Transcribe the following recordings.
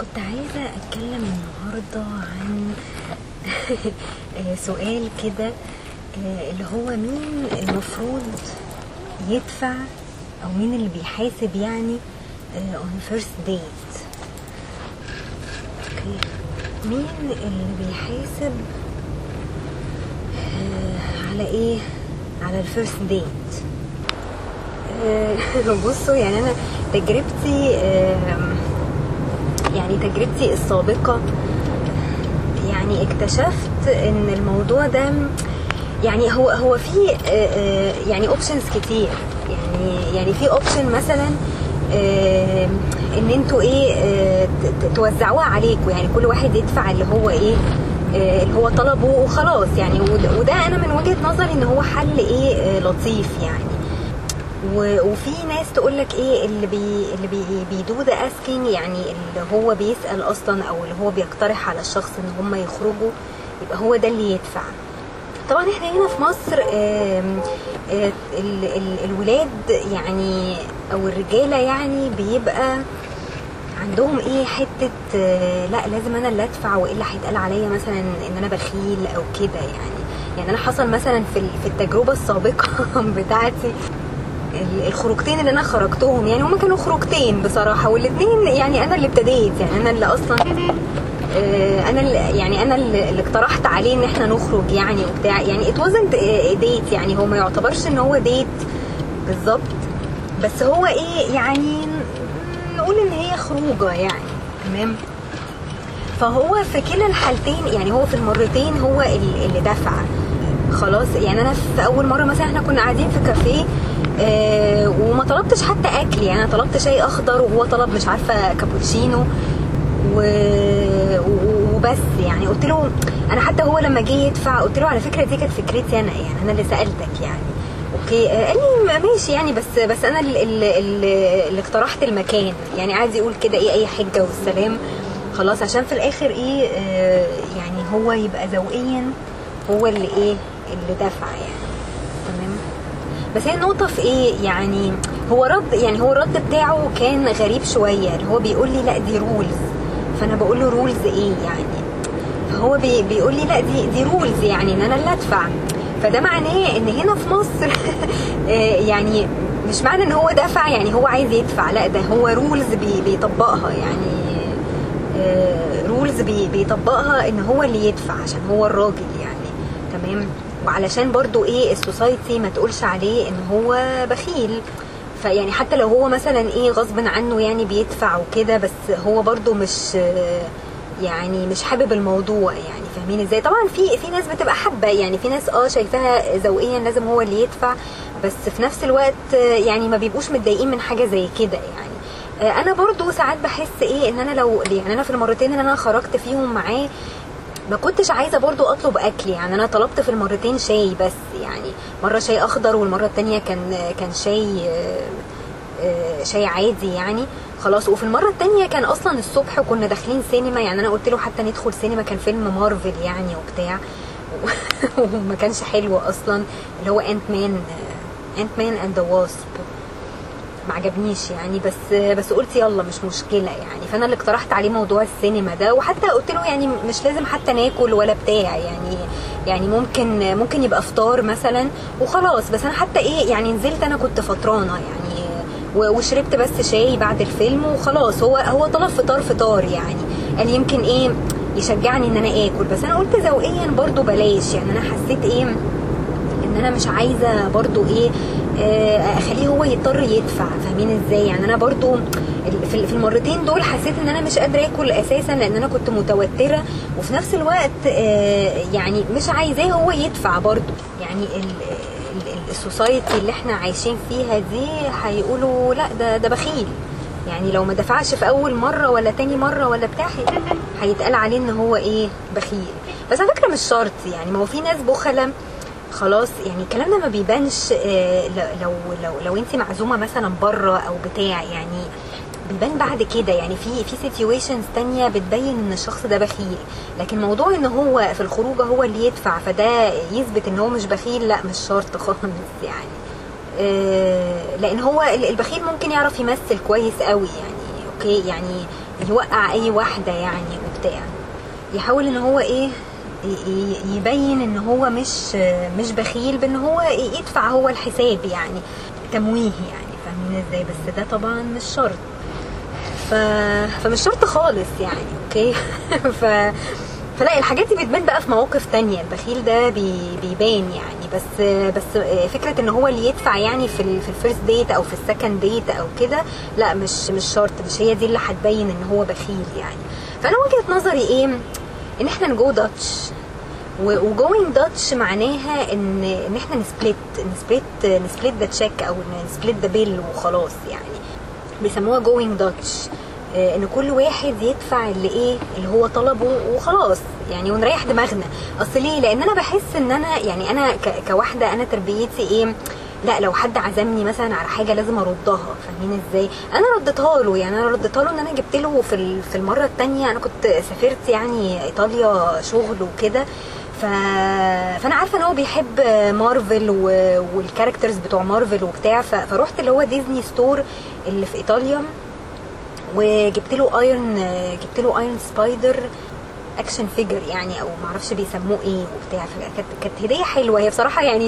كنت عايزة أتكلم النهاردة عن سؤال كده آه، اللي هو مين المفروض يدفع أو مين اللي بيحاسب يعني آه، on first date أوكي. مين اللي بيحاسب آه، على إيه؟ على ال first date بصوا يعني أنا تجربتي يعني تجربتي السابقة. يعني اكتشفت إن الموضوع ده يعني هو هو في آه، آه، يعني options كتير. يعني يعني في option مثلا آه، إن أنتوا إيه توزعوها عليكم يعني كل واحد يدفع اللي هو إيه اللي هو طلبه وخلاص. يعني وده أنا من وجهة نظري إن هو حل إيه لطيف يعني. وفي ناس تقول لك إيه اللي بي اللي بي بي do the asking يعني اللي هو بيسأل أصلا أو اللي هو بيقترح على الشخص إن هم يخرجوا يبقى هو ده اللي يدفع. طبعا إحنا هنا في مصر آه، ال- ال- الولاد يعني أو الرجالة يعني بيبقى عندهم إيه حتة آه، لأ لازم أنا اللي أدفع والا هيتقال عليا مثلا إن أنا بخيل أو كده يعني. يعني أنا حصل مثلا في ال- في التجربة السابقة بتاعتي الخروجتين اللي أنا خرجتهم يعني هما كانوا خروجتين بصراحة والاثنين يعني أنا اللي ابتديت يعني أنا اللي أصلا آه، أنا اللي يعني أنا اللي اقترحت عليه إن إحنا نخرج يعني وبتاع. يعني ات وازنت ديت يعني هو ما يعتبرش إن هو ديت بالظبط. بس هو إيه يعني نقول إن هي خروجة يعني تمام؟ فهو في كلا الحالتين يعني هو في المرتين هو ال- اللي دفع. خلاص. يعني أنا في أول مرة مثلا إحنا كنا قاعدين في كافيه آه وما طلبتش حتى أكل. يعني أنا طلبت شاي أخضر وهو طلب مش عارفة كابوتشينو و... وبس يعني. قلت له أنا حتى هو لما جه يدفع قلت له على فكرة دي كانت فكرتي أنا يعني أنا اللي سألتك يعني. أوكي. آه، قال لي ما- ماشي يعني بس بس أنا اللي, اللي, اقترحت المكان. يعني عايز يقول كده إيه أي حجة والسلام. خلاص عشان في الآخر إيه آه، يعني هو يبقى ذوقيا هو اللي إيه اللي دفع يعني. تمام؟ بس هي النقطة في إيه؟ يعني هو رد يعني هو الرد بتاعه كان غريب شوية. اللي هو بيقول لي لا دي rules فأنا بقول له rules إيه يعني؟ فهو بي بيقول لي لا دي دي رولز يعني إن أنا اللي أدفع. فده معناه إن هنا في مصر آه، يعني مش معنى إن هو دفع يعني هو عايز يدفع. لا ده هو rules بي بيطبقها يعني. rules بي بيطبقها إن هو اللي يدفع عشان هو الراجل يعني. تمام؟ وعلشان برضو إيه ال society ما تقولش عليه ان هو بخيل. فيعني حتى لو هو مثلا إيه غصب عنه يعني بيدفع وكده بس هو برضو مش يعني مش حابب الموضوع يعني فاهمين إزاي؟ طبعا في في ناس بتبقى حابة يعني في ناس آه شايفاها ذوقيا لازم هو اللي يدفع بس في نفس الوقت يعني ما بيبقوش متضايقين من حاجة زي كده يعني. آه، أنا برضو ساعات بحس إيه إن أنا لو يعني أنا في المرتين اللي أنا خرجت فيهم معاه ما كنتش عايزة برضو أطلب أكل يعني أنا طلبت في المرتين شاي بس يعني مرة شاي أخضر والمرة التانية كان كان شاي آه، شاي عادي يعني. خلاص وفي المرة التانية كان أصلا الصبح كنا داخلين سينما يعني أنا قلت له حتى ندخل سينما كان فيلم مارفل يعني وبتاع. وما كانش حلو أصلا اللي هو Ant-Man Ant-Man and the Wasp ما عجبنيش يعني بس بس قلت يلا مش مشكلة يعني. فأنا اللي اقترحت عليه موضوع السينما ده وحتى قلت له يعني مش لازم حتى ناكل ولا بتاع يعني يعني ممكن ممكن يبقى فطار مثلا وخلاص. بس أنا حتى إيه يعني نزلت أنا كنت فطرانة يعني وشربت بس شاي بعد الفيلم وخلاص. هو هو طلب فطار فطار يعني. قال يمكن إيه يشجعني إن أنا آكل. بس أنا قلت ذوقيا برضو بلاش يعني. أنا حسيت إيه إن أنا مش عايزة برضو إيه أخليه هو يضطر يدفع. فاهمين إزاي؟ يعني أنا برضو في المرتين دول حسيت إن أنا مش قادرة آكل أساسا لأن أنا كنت متوترة. وفي نفس الوقت آه، يعني مش عايزاه هو يدفع برضو. يعني ال- ال- ال- السوسايتي اللي إحنا عايشين فيها دي هيقولوا لا ده ده بخيل. يعني لو ما دفعش في أول مرة ولا تاني مرة ولا بتاع هي- هيتقال عليه إن هو إيه؟ بخيل. بس على فكرة مش شرط. يعني ما هو في ناس بخلة خلاص يعني الكلام ده ما بيبانش آه، لو لو لو انت معزومة مثلا بره أو بتاع يعني بيبان بعد كده. يعني في في سيتويشنز تانية بتبين إن الشخص ده بخيل. لكن موضوع إن هو في الخروجه هو اللي يدفع فده يثبت إن هو مش بخيل لأ مش شرط خالص يعني. آه، لأن هو ال- البخيل ممكن يعرف يمثل كويس قوي يعني أوكي يعني يوقع أي واحدة يعني وبتاع. يحاول إن هو إيه يبين إن هو مش مش بخيل بإن هو يدفع هو الحساب يعني تمويه يعني فاهمين إزاي؟ بس ده طبعا مش شرط. ف... فمش شرط خالص يعني أوكي؟ ف... فلا الحاجات دي بتبان بقى في مواقف تانية. البخيل ده بي... بيبان يعني. بس بس فكرة إن هو اللي يدفع يعني في ال... في ال first date أو في ال second date أو كده لا مش مش شرط. مش هي دي اللي هتبين إن هو بخيل يعني. فأنا وجهة نظري إيه؟ إن إحنا ن go Dutch و going Dutch معناها ان إن إحنا ن split ن split ن split the check أو ن split the bill وخلاص يعني. بيسموها going Dutch إن كل واحد يدفع اللي إيه اللي هو طلبه وخلاص يعني ونريح دماغنا. أصل ليه؟ لأن أنا بحس إن أنا يعني أنا كواحدة أنا تربيتي إيه لا لو حد عزمني مثلا على حاجة لازم أردها. فاهمين إزاي؟ أنا رديتها له يعني أنا رديتها له إن أنا جبت له في في المرة الثانية أنا كنت سافرت يعني إيطاليا شغل وكده. ف... فأنا عارفة إن هو بيحب مارفل و... وال characters بتوع مارفل وبتاع ف... فروحت اللي هو ديزني store اللي في إيطاليا وجبت له ايرون جبت له ايرون سبايدر action figure يعني أو معرفش بيسموه إيه وبتاع. كانت هدية حلوة. هي بصراحة يعني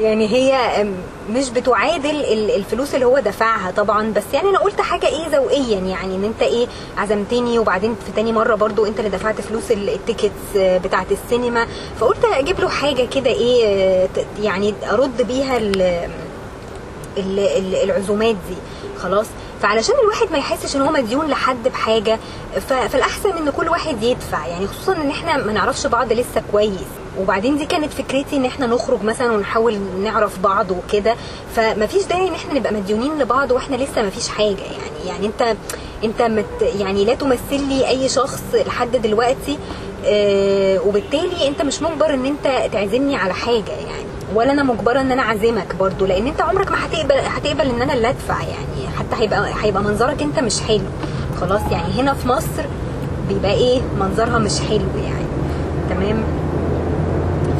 يعني هي مش بتعادل ال- الفلوس اللي هو دفعها طبعا. بس يعني أنا قلت حاجة إيه ذوقيا يعني إن أنت إيه عزمتني وبعدين في تاني مرة برضو أنت اللي دفعت فلوس ال- ال tickets بتاعه السينما. فقلت أجيب له حاجة كده إيه ت- يعني أرد بيها ال- ال- ال- العزومات دي. خلاص. فعلشان الواحد ما يحسش إن هو مديون لحد بحاجة فالأحسن إن كل واحد يدفع. يعني خصوصا إن إحنا ما نعرفش بعض لسه كويس. وبعدين دي كانت فكرتي إن إحنا نخرج مثلا ونحاول نعرف بعض وكده. فمفيش داعي إن إحنا نبقى مديونين لبعض وإحنا لسه مفيش حاجة. يعني يعني أنت أنت مت يعني لا تمثل لي أي شخص لحد دلوقتي آه، وبالتالي أنت مش مجبر إن أنت تعزمني على حاجة يعني. ولا أنا مجبرة إن أنا أعزمك. برضو لأن أنت عمرك ما هتقبل هتقبل إن أنا اللي أدفع يعني. حتى هيبقى هيبقى منظرك أنت مش حلو. خلاص يعني هنا في مصر بيبقى إيه؟ منظرها مش حلو يعني. تمام؟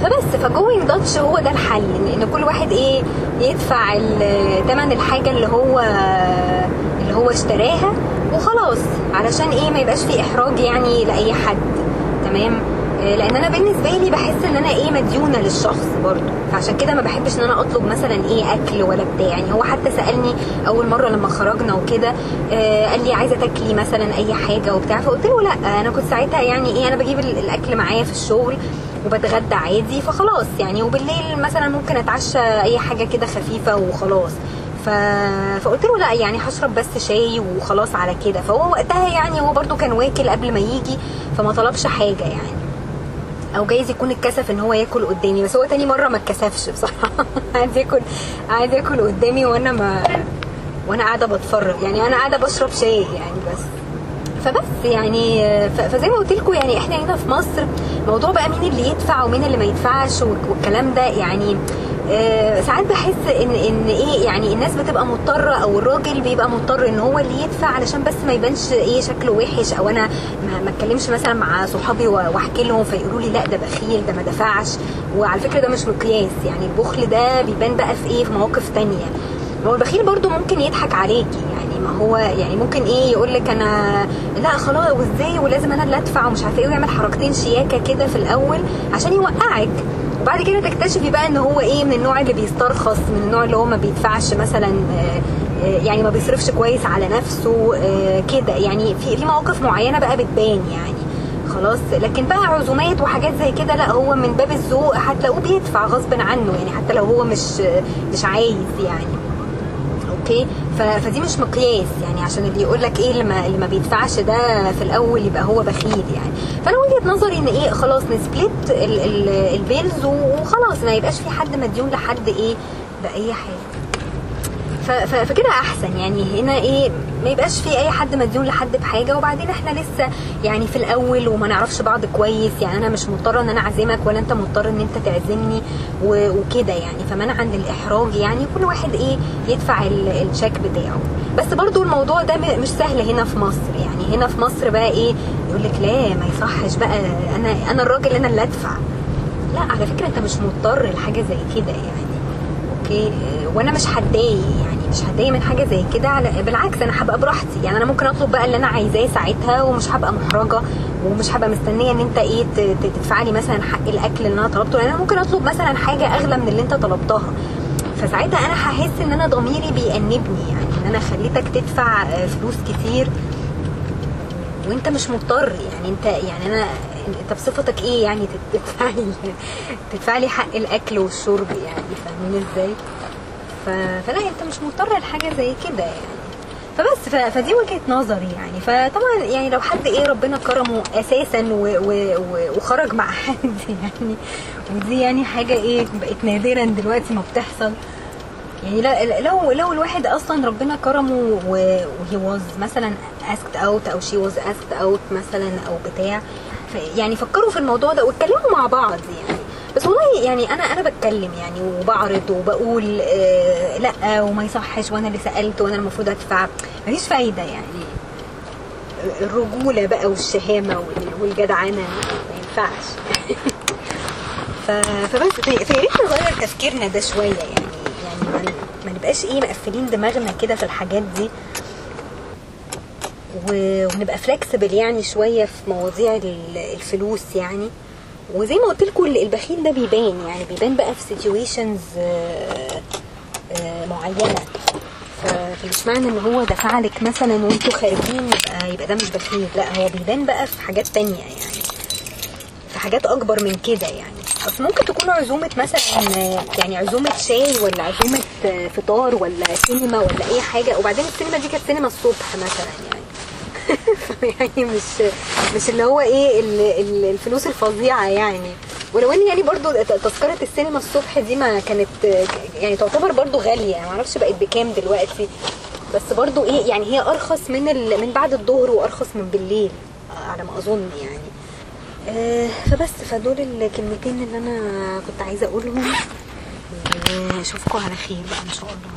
فبس فجوينج داتش هو ده الحل ان كل واحد إيه؟ يدفع تمن الحاجة اللي هو اللي هو اشتراها وخلاص علشان إيه؟ ما يبقاش في إحراج يعني لأي حد. تمام؟ لأن أنا بالنسبة لي بحس إن أنا إيه مديونة للشخص برضه. فعشان كده ما بحبش إن أنا أطلب مثلا إيه أكل ولا بتاع. يعني هو حتى سألني أول مرة لما خرجنا وكده آه، قال لي عايزة تاكلي مثلا أي حاجة وبتاع. فقلت له لأ أنا كنت ساعتها يعني إيه أنا بجيب ال- الأكل معايا في الشغل وبتغدى عادي فخلاص يعني. وبالليل مثلا ممكن أتعشى أي حاجة كده خفيفة وخلاص. ف... فقلت له لأ يعني هشرب بس شاي وخلاص على كده. فهو وقتها يعني هو برضو كان واكل قبل ما يجي فما طلبش حاجة يعني. أو جايز يكون اتكسف ان هو ياكل قدامي بس هو تاني مرة ما اتكسفش بصراحة. عايز ياكل عايز ياكل قدامي وأنا ما وأنا قاعدة بتفرج. يعني أنا قاعدة بشرب شاي يعني بس. فبس يعني فزي ما قلت لكم يعني إحنا هنا في مصر موضوع بقى مين اللي يدفع ومين اللي ما يدفعش والك- والكلام ده يعني آه، ساعات بحس ان إن إيه يعني الناس بتبقى مضطرة أو الراجل بيبقى مضطر إن هو اللي يدفع علشان بس ما يبانش إيه شكله وحش أو أنا ما اتكلمش مثلا مع صحابي وأحكي لهم فيقولوا لي لا ده بخيل ده ما دفعش. وعلى فكرة ده مش مقياس يعني البخل ده بيبان بقى في إيه في مواقف تانية. هو البخيل برضو ممكن يضحك عليكي يعني ما هو يعني ممكن إيه يقول لك أنا لا خلاص وازاي ولازم أنا اللي ادفع ومش عارفة إيه ويعمل حركتين شياكة كده في الأول عشان يوقعك. وبعد كده تكتشفي بقى ان هو إيه من النوع اللي بيسترخص من النوع اللي هو ما بيدفعش مثلا آه، آه، يعني ما بيصرفش كويس على نفسه آه، كده. يعني في في مواقف معينة بقى بتبان يعني. خلاص. لكن بقى عزومات وحاجات زي كده لا هو من باب الذوق هتلاقوه بيدفع غصب عنه يعني حتى لو هو مش مش عايز يعني. أوكي؟ فدي مش مقياس يعني عشان اللي يقول لك إيه اللي ما, اللي ما بيدفعش ده في الأول يبقى هو بخيل يعني. فأنا وجهة نظري إن إيه خلاص ن split ال- ال- ال bills وخلاص ما يبقاش في حد مديون لحد إيه بأي حاجة. فكده أحسن. يعني هنا إيه ما يبقاش في أي حد مديون لحد بحاجة. وبعدين إحنا لسه يعني في الأول وما نعرفش بعض كويس. يعني أنا مش مضطرة إن أنا أعزمك ولا أنت مضطر إن أنت تعزمني وكده يعني. فمنعا للإحراج يعني. كل واحد إيه يدفع ال- الشيك بتاعه. بس برضو الموضوع ده مش سهل هنا في مصر يعني. هنا في مصر بقى إيه يقول لك لا ما يصحش بقى. أنا أنا الراجل أنا اللي أدفع. لا على فكرة أنت مش مضطر لحاجة زي كده يعني. أوكي؟ وأنا مش هتضايق يعني. مش هتضايق من حاجة زي كده. على بالعكس أنا هبقى براحتي. يعني أنا ممكن أطلب بقى اللي أنا عايزاه ساعتها ومش هبقى محرجة ومش هبقى مستنية إن أنت إيه تدفع لي مثلا حق الأكل اللي أنا طلبته. لأن أنا ممكن أطلب مثلا حاجة أغلى من اللي أنت طلبتها. فساعتها أنا هحس إن أنا ضميري بيأنبني. يعني إن أنا خليتك تدفع آه، فلوس كتير. وأنت مش مضطر. يعني انت يعني أنا أنت بصفتك إيه؟ يعني تدفع لي تدفع لي حق الأكل والشرب. يعني فاهمين إزاي. فلا انت مش مضطر لحاجة زي كده يعني فبس. فدي وجهة نظري يعني فطبعا يعني لو حد إيه ربنا كرمه أساسا. وخرج مع حد يعني ودي يعني حاجة إيه بقت نادرا دلوقتي ما بتحصل يعني لو لو الواحد أصلا ربنا كرمه وهي واز مثلا asked out أو شي واز asked out مثلا أو بتاع يعني فكروا في الموضوع ده واتكلموا مع بعض يعني بس والله يعني أنا أنا بتكلم يعني وبعرض وبقول آه لأ وما يصحش وأنا اللي سألت وأنا المفروض أدفع. مفيش فايدة يعني. الرجولة بقى والشهامة وال- والجدعنة ما ينفعش. فبس في في ريت نغير تفكيرنا ده شوية يعني يعني ما, نبقاش إيه مقفلين دماغنا كده في الحاجات دي. ونبقى فلكسبل يعني شوية في مواضيع ال- الفلوس يعني. وزي ما قلت لكم البخيل ده بيبان يعني بيبان بقى في سيتويشنز معينة. ف- فمش معنى إن هو دفع لك مثلا وأنتوا خارجين يبقى يبقى ده مش بخيل لا هو بيبان بقى في حاجات تانية يعني. في حاجات أكبر من كده يعني. أصل ممكن تكون عزومة مثلا آه، يعني عزومة شاي ولا عزومة آه، فطار ولا سينما ولا أي حاجة وبعدين السينما دي كانت سينما الصبح مثلا يعني. يعني مش مش اللي هو إيه ال- ال- الفلوس الفظيعة يعني. ولو إن يعني برضو تذكرة السينما الصبح دي ما كانت آه، يعني تعتبر برضو غالية. يعني معرفش بقت بكام دلوقتي. بس برضو إيه يعني هي أرخص من. من بعد الظهر وأرخص من بالليل. آه، على ما أظن يعني. آه، فبس. فدول الكلمتين اللي أنا كنت عايزة أقولهم. واشوفكم على خير بقى إن شاء الله.